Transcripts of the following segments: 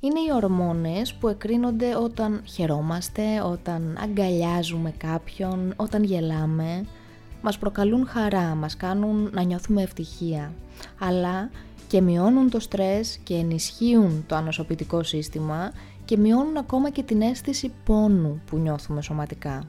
Είναι οι ορμόνες που εκρίνονται όταν χαιρόμαστε, όταν αγκαλιάζουμε κάποιον, όταν γελάμε. Μας προκαλούν χαρά, μας κάνουν να νιώθουμε ευτυχία. Αλλά και μειώνουν το στρες και ενισχύουν το ανοσοποιητικό σύστημα και μειώνουν ακόμα και την αίσθηση πόνου που νιώθουμε σωματικά.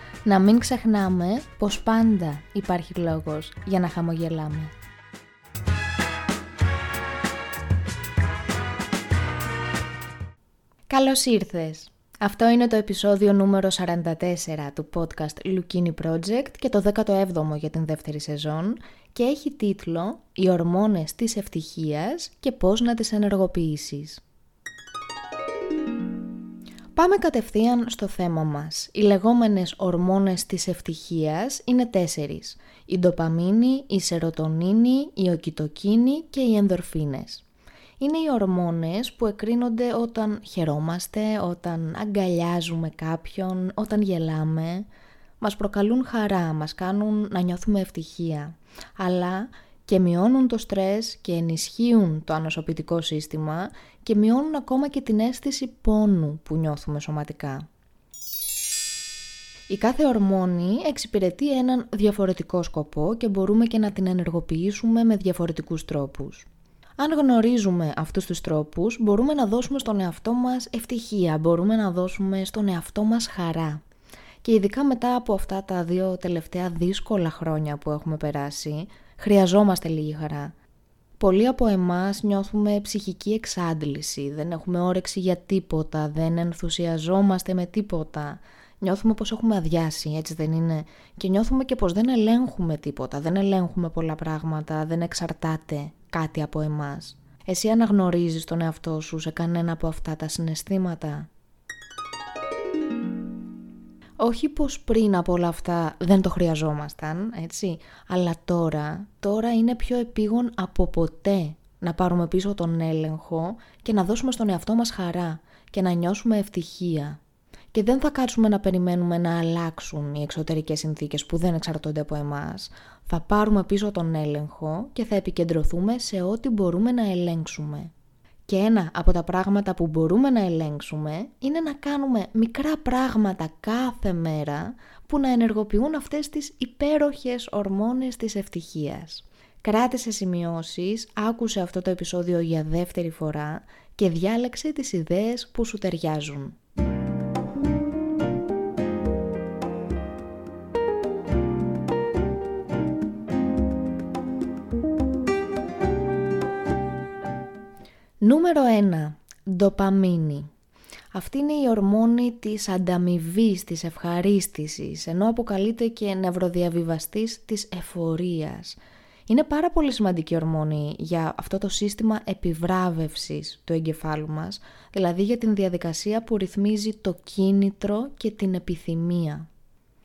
να μην ξεχνάμε πως πάντα υπάρχει λόγος για να χαμογελάμε. Καλώς ήρθες! Αυτό είναι το επεισόδιο νούμερο 44 του podcast Lukini Project και το 17ο για την δεύτερη σεζόν και έχει τίτλο «Οι ορμόνες της ευτυχίας και πώς να τις ενεργοποιήσεις». Πάμε κατευθείαν στο θέμα μας. Οι λεγόμενες ορμόνες της ευτυχίας είναι τέσσερις. Η ντοπαμίνη, η σερωτονίνη, η οκιτοκίνη και οι ενδορφίνες. Είναι οι ορμόνες που εκρίνονται όταν χαιρόμαστε, όταν αγκαλιάζουμε κάποιον, όταν γελάμε. Μας προκαλούν χαρά, μας κάνουν να νιώθουμε ευτυχία. Αλλά και μειώνουν το στρες και ενισχύουν το ανοσοποιητικό σύστημα και μειώνουν ακόμα και την αίσθηση πόνου που νιώθουμε σωματικά. Η κάθε ορμόνη εξυπηρετεί έναν διαφορετικό σκοπό και μπορούμε και να την ενεργοποιήσουμε με διαφορετικούς τρόπους. Αν γνωρίζουμε αυτούς τους τρόπους, μπορούμε να δώσουμε στον εαυτό μας ευτυχία, μπορούμε να δώσουμε στον εαυτό μας χαρά. Και ειδικά μετά από αυτά τα δύο τελευταία δύσκολα χρόνια που έχουμε περάσει, χρειαζόμαστε λίγη χαρά. Πολλοί από εμάς νιώθουμε ψυχική εξάντληση, δεν έχουμε όρεξη για τίποτα, δεν ενθουσιαζόμαστε με τίποτα. Νιώθουμε πως έχουμε αδειάσει, έτσι δεν είναι; Και νιώθουμε και πως δεν ελέγχουμε τίποτα, δεν ελέγχουμε πολλά πράγματα, δεν εξαρτάται κάτι από εμάς. Εσύ αναγνωρίζεις τον εαυτό σου σε κανένα από αυτά τα συναισθήματα; Όχι πως πριν από όλα αυτά δεν το χρειαζόμασταν, έτσι, αλλά τώρα, τώρα είναι πιο επίγον από ποτέ να πάρουμε πίσω τον έλεγχο και να δώσουμε στον εαυτό μας χαρά και να νιώσουμε ευτυχία. Και δεν θα κάτσουμε να περιμένουμε να αλλάξουν οι εξωτερικές συνθήκες που δεν εξαρτώνται από εμάς. Θα πάρουμε πίσω τον έλεγχο και θα επικεντρωθούμε σε ό,τι μπορούμε να ελέγξουμε. Και ένα από τα πράγματα που μπορούμε να ελέγξουμε είναι να κάνουμε μικρά πράγματα κάθε μέρα που να ενεργοποιούν αυτές τις υπέροχες ορμόνες της ευτυχίας. Κράτησε σημειώσεις, άκουσε αυτό το επεισόδιο για δεύτερη φορά και διάλεξε τις ιδέες που σου ταιριάζουν. Νούμερο 1. Ντοπαμίνη. Αυτή είναι η ορμόνη της ανταμοιβής, της ευχαρίστησης, ενώ αποκαλείται και νευροδιαβιβαστής της εφορίας. Είναι πάρα πολύ σημαντική ορμόνη για αυτό το σύστημα επιβράβευσης του εγκεφάλου μας, δηλαδή για την διαδικασία που ρυθμίζει το κίνητρο και την επιθυμία.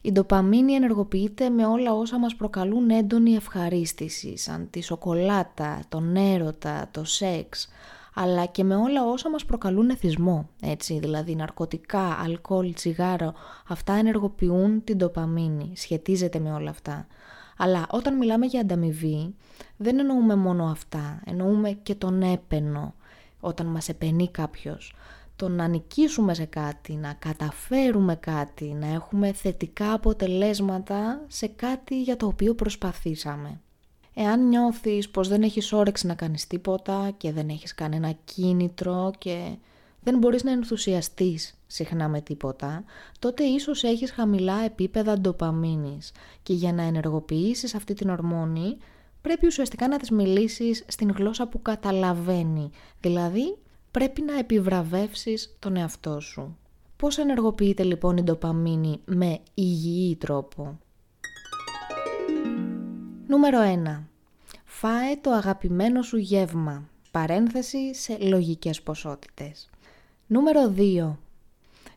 Η ντοπαμίνη ενεργοποιείται με όλα όσα μας προκαλούν έντονη ευχαρίστηση, σαν τη σοκολάτα, τον έρωτα, το σεξ, αλλά και με όλα όσα μας προκαλούν εθισμό, έτσι, δηλαδή ναρκωτικά, αλκοόλ, τσιγάρο, αυτά ενεργοποιούν την ντοπαμίνη, σχετίζεται με όλα αυτά. Αλλά όταν μιλάμε για ανταμοιβή, δεν εννοούμε μόνο αυτά, εννοούμε και τον έπαινο, όταν μας επενεί κάποιος. Το να νικήσουμε σε κάτι, να καταφέρουμε κάτι, να έχουμε θετικά αποτελέσματα σε κάτι για το οποίο προσπαθήσαμε. Εάν νιώθεις πως δεν έχεις όρεξη να κάνεις τίποτα και δεν έχεις κανένα κίνητρο και δεν μπορείς να ενθουσιαστείς συχνά με τίποτα, τότε ίσως έχεις χαμηλά επίπεδα ντοπαμίνης και για να ενεργοποιήσεις αυτή την ορμόνη πρέπει ουσιαστικά να της μιλήσεις στην γλώσσα που καταλαβαίνει, δηλαδή πρέπει να επιβραβεύσεις τον εαυτό σου. Πώς ενεργοποιείται λοιπόν η ντοπαμίνη με υγιή τρόπο; Νούμερο 1. Φάε το αγαπημένο σου γεύμα. Παρένθεση σε λογικές ποσότητες. Νούμερο 2.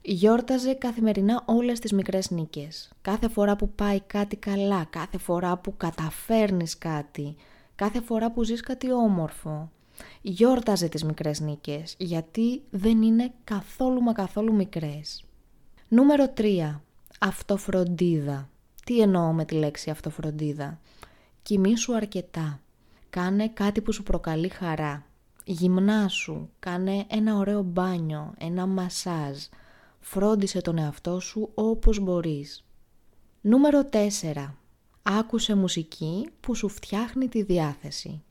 Γιόρταζε καθημερινά όλες τις μικρές νίκες. Κάθε φορά που πάει κάτι καλά, κάθε φορά που καταφέρνεις κάτι, κάθε φορά που ζεις κάτι όμορφο. Γιόρταζε τις μικρές νίκες, γιατί δεν είναι καθόλου μα καθόλου μικρές. Νούμερο 3. Αυτοφροντίδα. Τι εννοώ με τη λέξη αυτοφροντίδα; Κοιμήσου αρκετά. Κάνε κάτι που σου προκαλεί χαρά. Γυμνάσου. Κάνε ένα ωραίο μπάνιο, ένα μασάζ. Φρόντισε τον εαυτό σου όπως μπορείς. Νούμερο 4. Άκουσε μουσική που σου φτιάχνει τη διάθεση.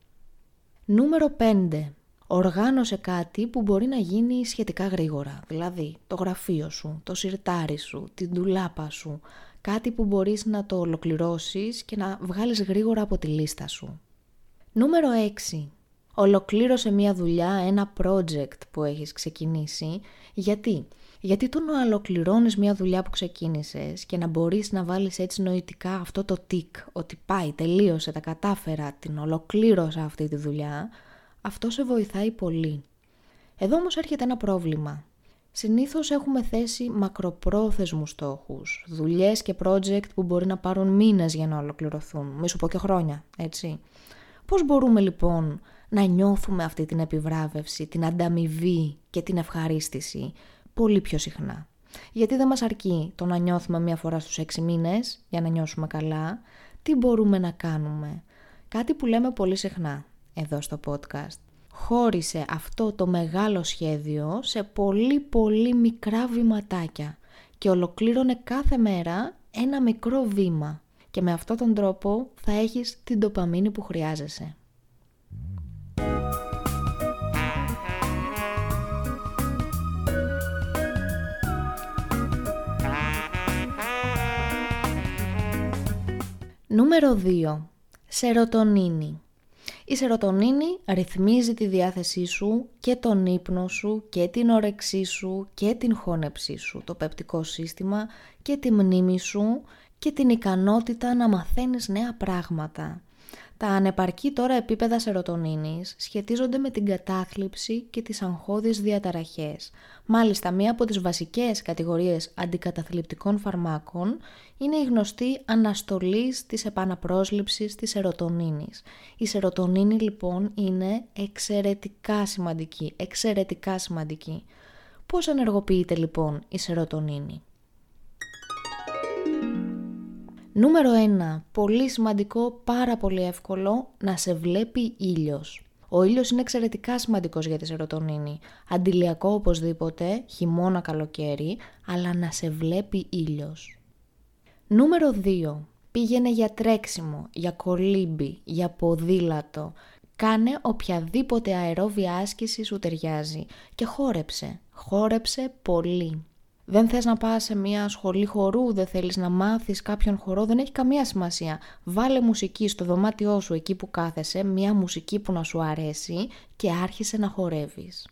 Νούμερο 5. Οργάνωσε κάτι που μπορεί να γίνει σχετικά γρήγορα, δηλαδή το γραφείο σου, το σιρτάρι σου, την ντουλάπα σου, κάτι που μπορείς να το ολοκληρώσεις και να βγάλεις γρήγορα από τη λίστα σου. Νούμερο 6. Ολοκλήρωσε μια δουλειά, ένα project που έχεις ξεκινήσει. Γιατί; Γιατί το να ολοκληρώνεις μια δουλειά που ξεκίνησες και να μπορείς να βάλεις έτσι νοητικά αυτό το τικ, ότι πάει, τελείωσε, τα κατάφερα, την ολοκλήρωσα αυτή τη δουλειά, αυτό σε βοηθάει πολύ. Εδώ όμως έρχεται ένα πρόβλημα. Συνήθως έχουμε θέσει μακροπρόθεσμους στόχους, δουλειές και project που μπορεί να πάρουν μήνες για να ολοκληρωθούν, μη σου πω και χρόνια, έτσι. Πώς μπορούμε λοιπόν να νιώθουμε αυτή την επιβράβευση, την ανταμοιβή και την ευχαρίστηση πολύ πιο συχνά; Γιατί δεν μας αρκεί το να νιώθουμε μία φορά στους έξι μήνες για να νιώσουμε καλά; Τι μπορούμε να κάνουμε; Κάτι που λέμε πολύ συχνά εδώ στο podcast. Χώρισε αυτό το μεγάλο σχέδιο σε πολύ πολύ μικρά βηματάκια και ολοκλήρωνε κάθε μέρα ένα μικρό βήμα και με αυτόν τον τρόπο θα έχεις την τοπαμίνη που χρειάζεσαι. Νούμερο 2. Σερωτονίνη. Η σερωτονίνη ρυθμίζει τη διάθεσή σου και τον ύπνο σου και την όρεξή σου και την χώνεψή σου, το πεπτικό σύστημα και τη μνήμη σου και την ικανότητα να μαθαίνεις νέα πράγματα. Τα ανεπαρκή τώρα επίπεδα σερωτονίνης σχετίζονται με την κατάθλιψη και τις αγχώδεις διαταραχές. Μάλιστα, μία από τις βασικές κατηγορίες αντικαταθλιπτικών φαρμάκων είναι η γνωστή αναστολή της επαναπρόσληψης της σερωτονίνης. Η σερωτονίνη λοιπόν είναι εξαιρετικά σημαντική, εξαιρετικά σημαντική. Πώς ενεργοποιείται λοιπόν η σερωτονίνη; Νούμερο 1. Πολύ σημαντικό, πάρα πολύ εύκολο να σε βλέπει ήλιος. Ο ήλιος είναι εξαιρετικά σημαντικός για τη σερωτονίνη. Αντιλιακό οπωσδήποτε, χειμώνα καλοκαίρι, αλλά να σε βλέπει ήλιος. Νούμερο 2. Πήγαινε για τρέξιμο, για κολύμπι, για ποδήλατο. Κάνε οποιαδήποτε αερόβια άσκηση σου ταιριάζει και χόρεψε. Χόρεψε πολύ δεν θες να πας σε μια σχολή χορού, δεν θέλεις να μάθεις κάποιον χορό, δεν έχει καμία σημασία. Βάλε μουσική στο δωμάτιό σου εκεί που κάθεσαι, μια μουσική που να σου αρέσει και άρχισε να χορεύεις.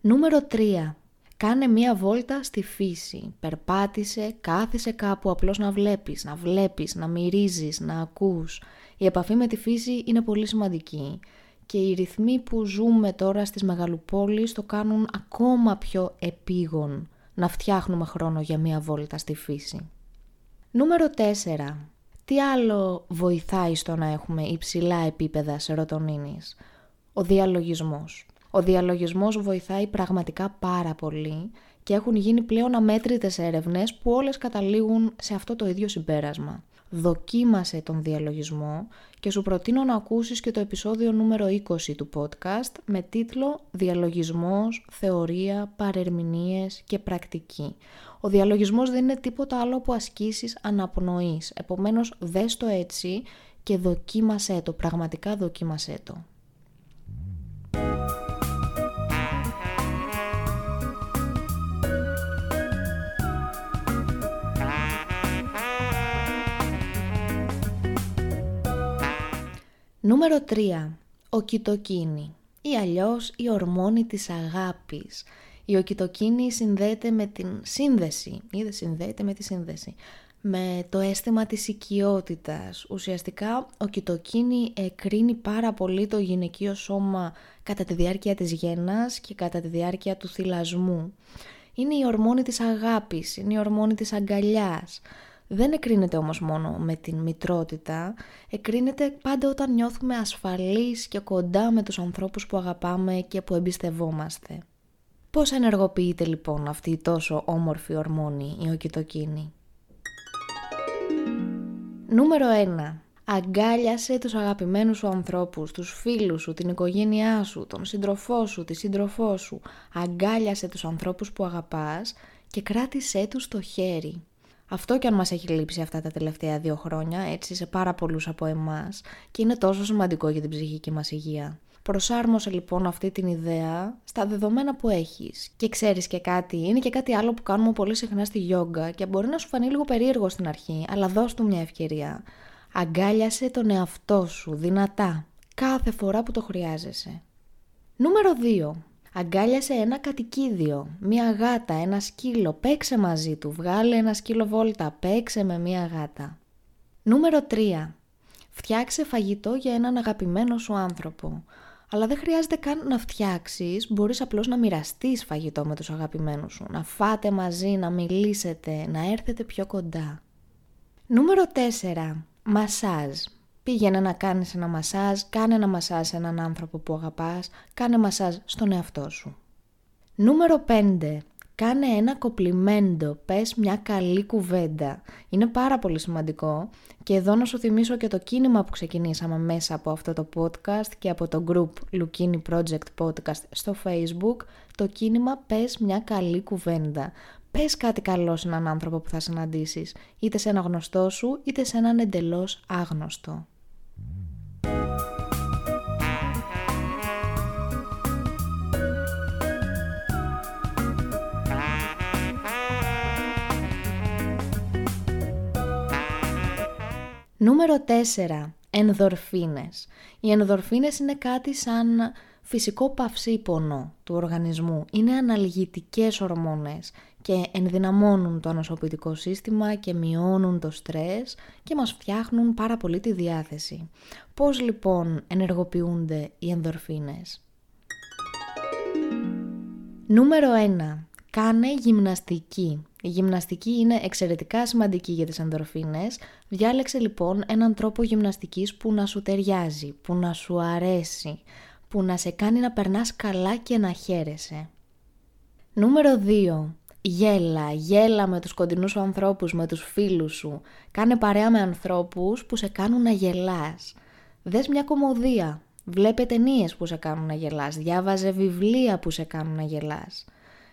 Νούμερο 3. Κάνε μία βόλτα στη φύση. Περπάτησε, κάθισε κάπου απλώς να βλέπεις, να βλέπεις, να μυρίζεις, να ακούς. Η επαφή με τη φύση είναι πολύ σημαντική και οι ρυθμοί που ζούμε τώρα στις μεγαλοπόλεις το κάνουν ακόμα πιο επίγον να φτιάχνουμε χρόνο για μία βόλτα στη φύση. Νούμερο 4. Τι άλλο βοηθάει στο να έχουμε υψηλά επίπεδα σερωτονίνης; Ο διαλογισμός. Ο διαλογισμός βοηθάει πραγματικά πάρα πολύ και έχουν γίνει πλέον αμέτρητες έρευνες που όλες καταλήγουν σε αυτό το ίδιο συμπέρασμα δοκίμασε τον διαλογισμό και σου προτείνω να ακούσεις και το επεισόδιο νούμερο 20 του podcast με τίτλο «Διαλογισμός, θεωρία, παρερμηνίες και πρακτική». Ο διαλογισμός δεν είναι τίποτα άλλο από ασκήσεις αναπνοής, επομένως δες το έτσι και δοκίμασέ το, πραγματικά δοκίμασέ το. Νούμερο 3. Οκιτοκίνη ή αλλιώς η ορμόνη της αγάπης. Η οκιτοκίνη συνδέεται με την σύνδεση ή δεν συνδέεται με τη σύνδεση. με το αίσθημα της οικειότητας. Ουσιαστικά ο κοιτοκίνη εκρίνει πάρα πολύ το γυναικείο σώμα κατά τη διάρκεια της γέννας και κατά τη διάρκεια του θυλασμού. Είναι η ορμόνη της αγάπης, είναι η ορμόνη της αγκαλιάς. Δεν εκρίνεται όμως μόνο με την μητρότητα, εκρίνεται πάντα όταν νιώθουμε ασφαλείς και κοντά με τους ανθρώπους που αγαπάμε και που εμπιστευόμαστε. Πώς ενεργοποιείται λοιπόν αυτή η τόσο όμορφη ορμόνη, η οκιτοκίνη. Νούμερο 1. Αγκάλιασε τους αγαπημένους σου ανθρώπους, τους φίλους σου, την οικογένειά σου, τον σύντροφό σου, τη σύντροφό σου. Αγκάλιασε τους ανθρώπους που αγαπάς και κράτησέ τους το χέρι. Αυτό και αν μας έχει λείψει αυτά τα τελευταία δύο χρόνια, έτσι σε πάρα πολλούς από εμάς και είναι τόσο σημαντικό για την ψυχική μας υγεία. Προσάρμοσε λοιπόν αυτή την ιδέα στα δεδομένα που έχεις. Και ξέρεις και κάτι, είναι και κάτι άλλο που κάνουμε πολύ συχνά στη γιόγκα και μπορεί να σου φανεί λίγο περίεργο στην αρχή, αλλά δώσ' του μια ευκαιρία. Αγκάλιασε τον εαυτό σου δυνατά, κάθε φορά που το χρειάζεσαι. Νούμερο 2. Αγκάλιασε ένα κατοικίδιο, μία γάτα, ένα σκύλο, παίξε μαζί του, βγάλε ένα σκύλο βόλτα, παίξε με μία γάτα. Νούμερο 3. Φτιάξε φαγητό για έναν αγαπημένο σου άνθρωπο. Αλλά δεν χρειάζεται καν να φτιάξεις, μπορείς απλώς να μοιραστείς φαγητό με τους αγαπημένους σου, να φάτε μαζί, να μιλήσετε, να έρθετε πιο κοντά. Νούμερο 4. Μασάζ. Πήγαινε να κάνεις ένα μασάζ, κάνε ένα μασάζ σε έναν άνθρωπο που αγαπάς, κάνε μασάζ στον εαυτό σου. Νούμερο 5. Κάνε ένα κοπλιμέντο, πες μια καλή κουβέντα. Είναι πάρα πολύ σημαντικό και εδώ να σου θυμίσω και το κίνημα που ξεκινήσαμε μέσα από αυτό το podcast και από το group Lukini Project Podcast στο facebook, το κίνημα πες μια καλή κουβέντα. Πες κάτι καλό σε έναν άνθρωπο που θα συναντήσεις, είτε σε ένα γνωστό σου, είτε σε έναν εντελώς άγνωστο. Νούμερο 4. Ενδορφίνες. Οι ενδορφίνες είναι κάτι σαν φυσικό παυσίπονο του οργανισμού. Είναι αναλγητικές ορμόνες και ενδυναμώνουν το ανοσοποιητικό σύστημα και μειώνουν το στρες και μας φτιάχνουν πάρα πολύ τη διάθεση. Πώς λοιπόν ενεργοποιούνται οι ενδορφίνες; Νούμερο 1. Κάνε γυμναστική. Η γυμναστική είναι εξαιρετικά σημαντική για τις ενδορφίνες. Διάλεξε λοιπόν έναν τρόπο γυμναστικής που να σου ταιριάζει, που να σου αρέσει, που να σε κάνει να περνάς καλά και να χαίρεσαι. Νούμερο 2. Γέλα, γέλα με τους κοντινούς σου ανθρώπους, με τους φίλους σου. Κάνε παρέα με ανθρώπους που σε κάνουν να γελάς. Δες μια κομμωδία, βλέπε ταινίες που σε κάνουν να γελάς, διάβαζε βιβλία που σε κάνουν να γελάς.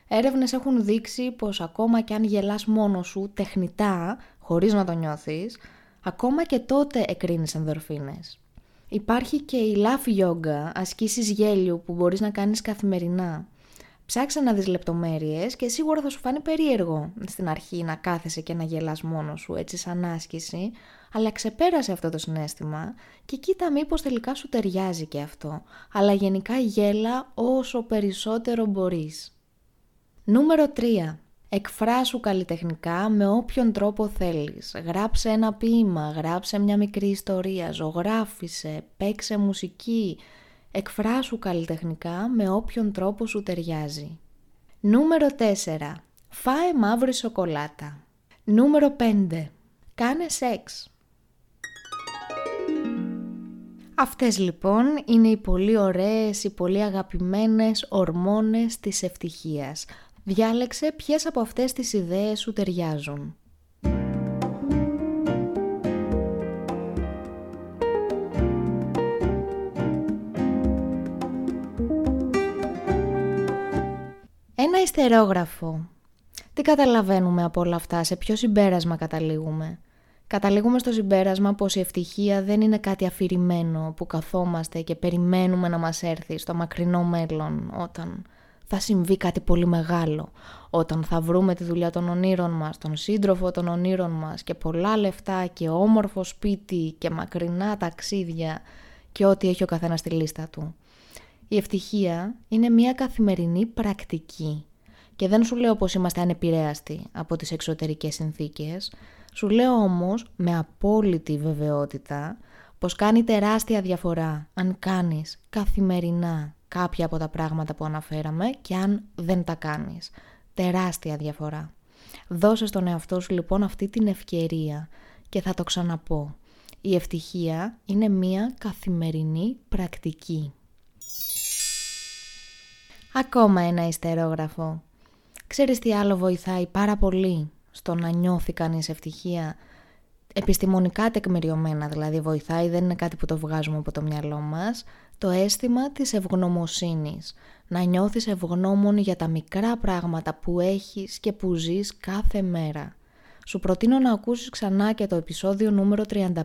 Έρευνες έχουν δείξει πως ακόμα και αν γελάς μόνος σου τεχνητά, χωρίς να το νιώθεις, ακόμα και τότε εκρίνεις ενδορφίνες. Υπάρχει και η laugh yoga, ασκήσεις γέλιου που μπορείς να κάνεις καθημερινά. Ψάξε να δεις λεπτομέρειες και σίγουρα θα σου φάνει περίεργο στην αρχή να κάθεσαι και να γελάς μόνος σου έτσι σαν άσκηση, αλλά ξεπέρασε αυτό το συνέστημα και κοίτα μήπως τελικά σου ταιριάζει και αυτό, αλλά γενικά γέλα όσο περισσότερο μπορείς. Νούμερο 3. Εκφράσου καλλιτεχνικά με όποιον τρόπο θέλεις. Γράψε ένα ποίημα, γράψε μια μικρή ιστορία, ζωγράφισε, παίξε μουσική. Εκφράσου καλλιτεχνικά με όποιον τρόπο σου ταιριάζει. Νούμερο 4. Φάε μαύρη σοκολάτα. Νούμερο 5. Κάνε σεξ. Αυτές λοιπόν είναι οι πολύ ωραίες, οι πολύ αγαπημένες ορμόνες της ευτυχίας. Διάλεξε ποιες από αυτές τις ιδέες σου ταιριάζουν. Ένα ιστερόγραφο. Τι καταλαβαίνουμε από όλα αυτά, σε ποιο συμπέρασμα καταλήγουμε; Καταλήγουμε στο συμπέρασμα πως η ευτυχία δεν είναι κάτι αφηρημένο που καθόμαστε και περιμένουμε να μας έρθει στο μακρινό μέλλον όταν θα συμβεί κάτι πολύ μεγάλο. Όταν θα βρούμε τη δουλειά των ονείρων μας, τον σύντροφο των ονείρων μας και πολλά λεφτά και όμορφο σπίτι και μακρινά ταξίδια και ό,τι έχει ο καθένας στη λίστα του. Η ευτυχία είναι μια καθημερινή πρακτική και δεν σου λέω πως είμαστε ανεπηρέαστοι από τις εξωτερικές συνθήκες. Σου λέω όμως με απόλυτη βεβαιότητα πως κάνει τεράστια διαφορά αν κάνεις καθημερινά κάποια από τα πράγματα που αναφέραμε και αν δεν τα κάνεις. Τεράστια διαφορά. Δώσε στον εαυτό σου λοιπόν αυτή την ευκαιρία και θα το ξαναπώ. Η ευτυχία είναι μία καθημερινή πρακτική. Ακόμα ένα ιστερόγραφο. Ξέρεις τι άλλο βοηθάει πάρα πολύ στο να νιώθει κανείς ευτυχία; Επιστημονικά τεκμηριωμένα δηλαδή βοηθάει, δεν είναι κάτι που το βγάζουμε από το μυαλό μας, το αίσθημα της ευγνωμοσύνης. Να νιώθεις ευγνώμων για τα μικρά πράγματα που έχεις και που ζεις κάθε μέρα. Σου προτείνω να ακούσεις ξανά και το επεισόδιο νούμερο 35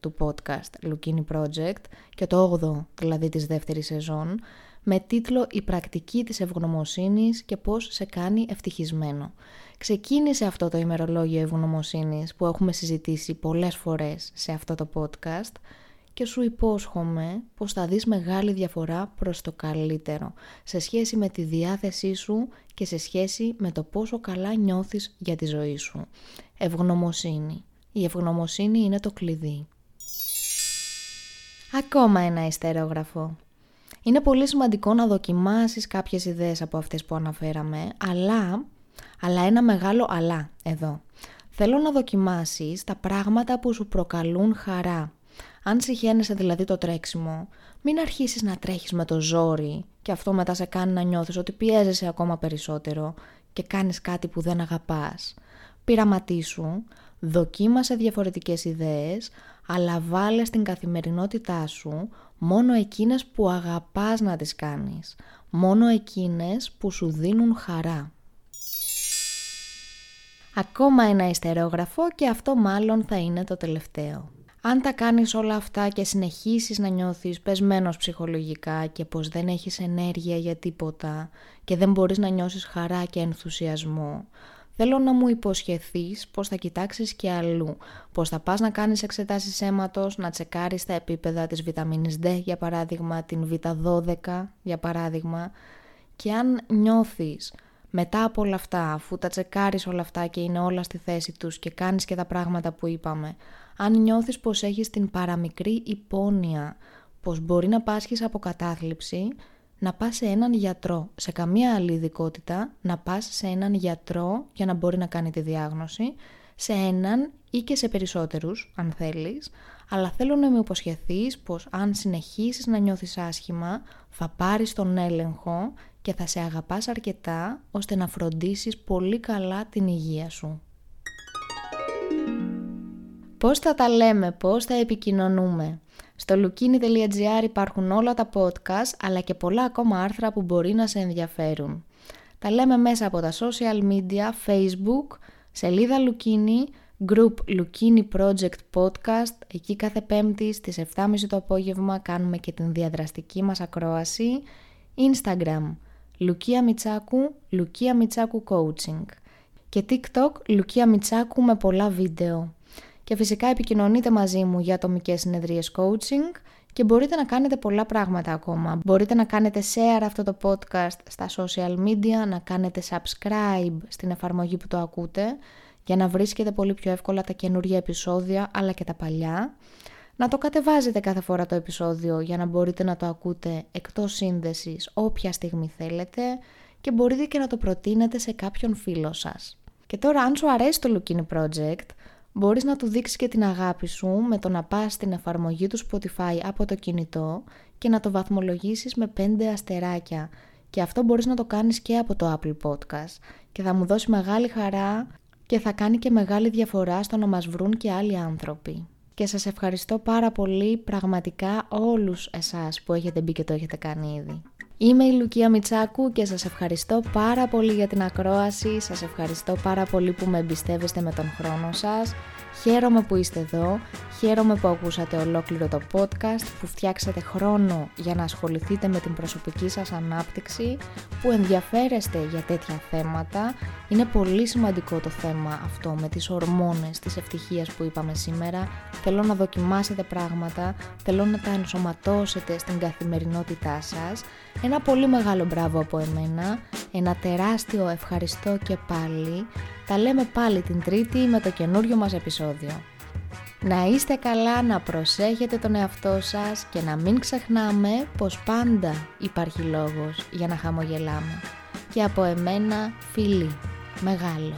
του podcast Lukini Project και το 8 δηλαδή της δεύτερης σεζόν με τίτλο «Η πρακτική της ευγνωμοσύνης και πώς σε κάνει ευτυχισμένο». Ξεκίνησε αυτό το ημερολόγιο ευγνωμοσύνης που έχουμε συζητήσει πολλές φορές σε αυτό το podcast και σου υπόσχομαι πως θα δεις μεγάλη διαφορά προς το καλύτερο σε σχέση με τη διάθεσή σου και σε σχέση με το πόσο καλά νιώθεις για τη ζωή σου. Ευγνωμοσύνη. Η ευγνωμοσύνη είναι το κλειδί. Ακόμα ένα ιστερόγραφο. Είναι πολύ σημαντικό να δοκιμάσεις κάποιες ιδέες από αυτές που αναφέραμε, αλλά, αλλά ένα μεγάλο αλλά εδώ. Θέλω να δοκιμάσεις τα πράγματα που σου προκαλούν χαρά. Αν συχαίνεσαι δηλαδή το τρέξιμο, μην αρχίσεις να τρέχεις με το ζόρι και αυτό μετά σε κάνει να νιώθεις ότι πιέζεσαι ακόμα περισσότερο και κάνεις κάτι που δεν αγαπάς. Πειραματίσου, δοκίμασε διαφορετικές ιδέες, αλλά βάλε στην καθημερινότητά σου μόνο εκείνες που αγαπάς να τις κάνεις, μόνο εκείνες που σου δίνουν χαρά. Ακόμα ένα ιστερόγραφο και αυτό μάλλον θα είναι το τελευταίο. Αν τα κάνεις όλα αυτά και συνεχίσεις να νιώθεις πεσμένος ψυχολογικά και πως δεν έχεις ενέργεια για τίποτα και δεν μπορείς να νιώσεις χαρά και ενθουσιασμό, Θέλω να μου υποσχεθείς πως θα κοιτάξεις και αλλού, πως θα πας να κάνεις εξετάσεις αίματος, να τσεκάρεις τα επίπεδα της βιταμίνης D για παράδειγμα, την β12 για παράδειγμα. Και αν νιώθεις μετά από όλα αυτά, αφού τα τσεκάρεις όλα αυτά και είναι όλα στη θέση τους και κάνεις και τα πράγματα που είπαμε, αν νιώθεις πως έχεις την παραμικρή υπόνοια, πως μπορεί να πάσχεις από κατάθλιψη, να πας σε έναν γιατρό. Σε καμία άλλη ειδικότητα να πας σε έναν γιατρό για να μπορεί να κάνει τη διάγνωση, σε έναν ή και σε περισσότερους αν θέλεις, αλλά θέλω να με υποσχεθείς πως αν συνεχίσεις να νιώθεις άσχημα θα πάρεις τον έλεγχο και θα σε αγαπάς αρκετά ώστε να φροντίσεις πολύ καλά την υγεία σου. Πώς θα τα λέμε, πώς θα επικοινωνούμε. Στο lukini.gr υπάρχουν όλα τα podcast αλλά και πολλά ακόμα άρθρα που μπορεί να σε ενδιαφέρουν. Τα λέμε μέσα από τα social media, facebook, σελίδα Lukini, group Lukini Project Podcast, εκεί κάθε πέμπτη στις 7.30 το απόγευμα κάνουμε και την διαδραστική μας ακρόαση, instagram, Λουκία Μιτσάκου, Λουκία Μιτσάκου Coaching και TikTok, Λουκία Μιτσάκου με πολλά βίντεο και φυσικά επικοινωνείτε μαζί μου για ατομικές συνεδρίες coaching και μπορείτε να κάνετε πολλά πράγματα ακόμα. Μπορείτε να κάνετε share αυτό το podcast στα social media, να κάνετε subscribe στην εφαρμογή που το ακούτε για να βρίσκετε πολύ πιο εύκολα τα καινούργια επεισόδια αλλά και τα παλιά. Να το κατεβάζετε κάθε φορά το επεισόδιο για να μπορείτε να το ακούτε εκτός σύνδεσης όποια στιγμή θέλετε και μπορείτε και να το προτείνετε σε κάποιον φίλο σας. Και τώρα αν σου αρέσει το Lukini Project, μπορείς να του δείξεις και την αγάπη σου με το να πας στην εφαρμογή του Spotify από το κινητό και να το βαθμολογήσεις με 5 αστεράκια. Και αυτό μπορείς να το κάνεις και από το Apple Podcast και θα μου δώσει μεγάλη χαρά και θα κάνει και μεγάλη διαφορά στο να μας βρουν και άλλοι άνθρωποι. Και σας ευχαριστώ πάρα πολύ πραγματικά όλους εσάς που έχετε μπει και το έχετε κάνει ήδη. Είμαι η Λουκία Μιτσάκου και σας ευχαριστώ πάρα πολύ για την ακρόαση, σας ευχαριστώ πάρα πολύ που με εμπιστεύεστε με τον χρόνο σας. Χαίρομαι που είστε εδώ, χαίρομαι που ακούσατε ολόκληρο το podcast, που φτιάξατε χρόνο για να ασχοληθείτε με την προσωπική σας ανάπτυξη, που ενδιαφέρεστε για τέτοια θέματα. Είναι πολύ σημαντικό το θέμα αυτό με τις ορμόνες της ευτυχίας που είπαμε σήμερα. Θέλω να δοκιμάσετε πράγματα, θέλω να τα ενσωματώσετε στην καθημερινότητά σας. Ένα πολύ μεγάλο μπράβο από εμένα, ένα τεράστιο ευχαριστώ και πάλι. Τα λέμε πάλι την Τρίτη με το καινούριο μας επεισόδιο. Να είστε καλά, να προσέχετε τον εαυτό σας και να μην ξεχνάμε πως πάντα υπάρχει λόγος για να χαμογελάμε. Και από εμένα φιλί, μεγάλο.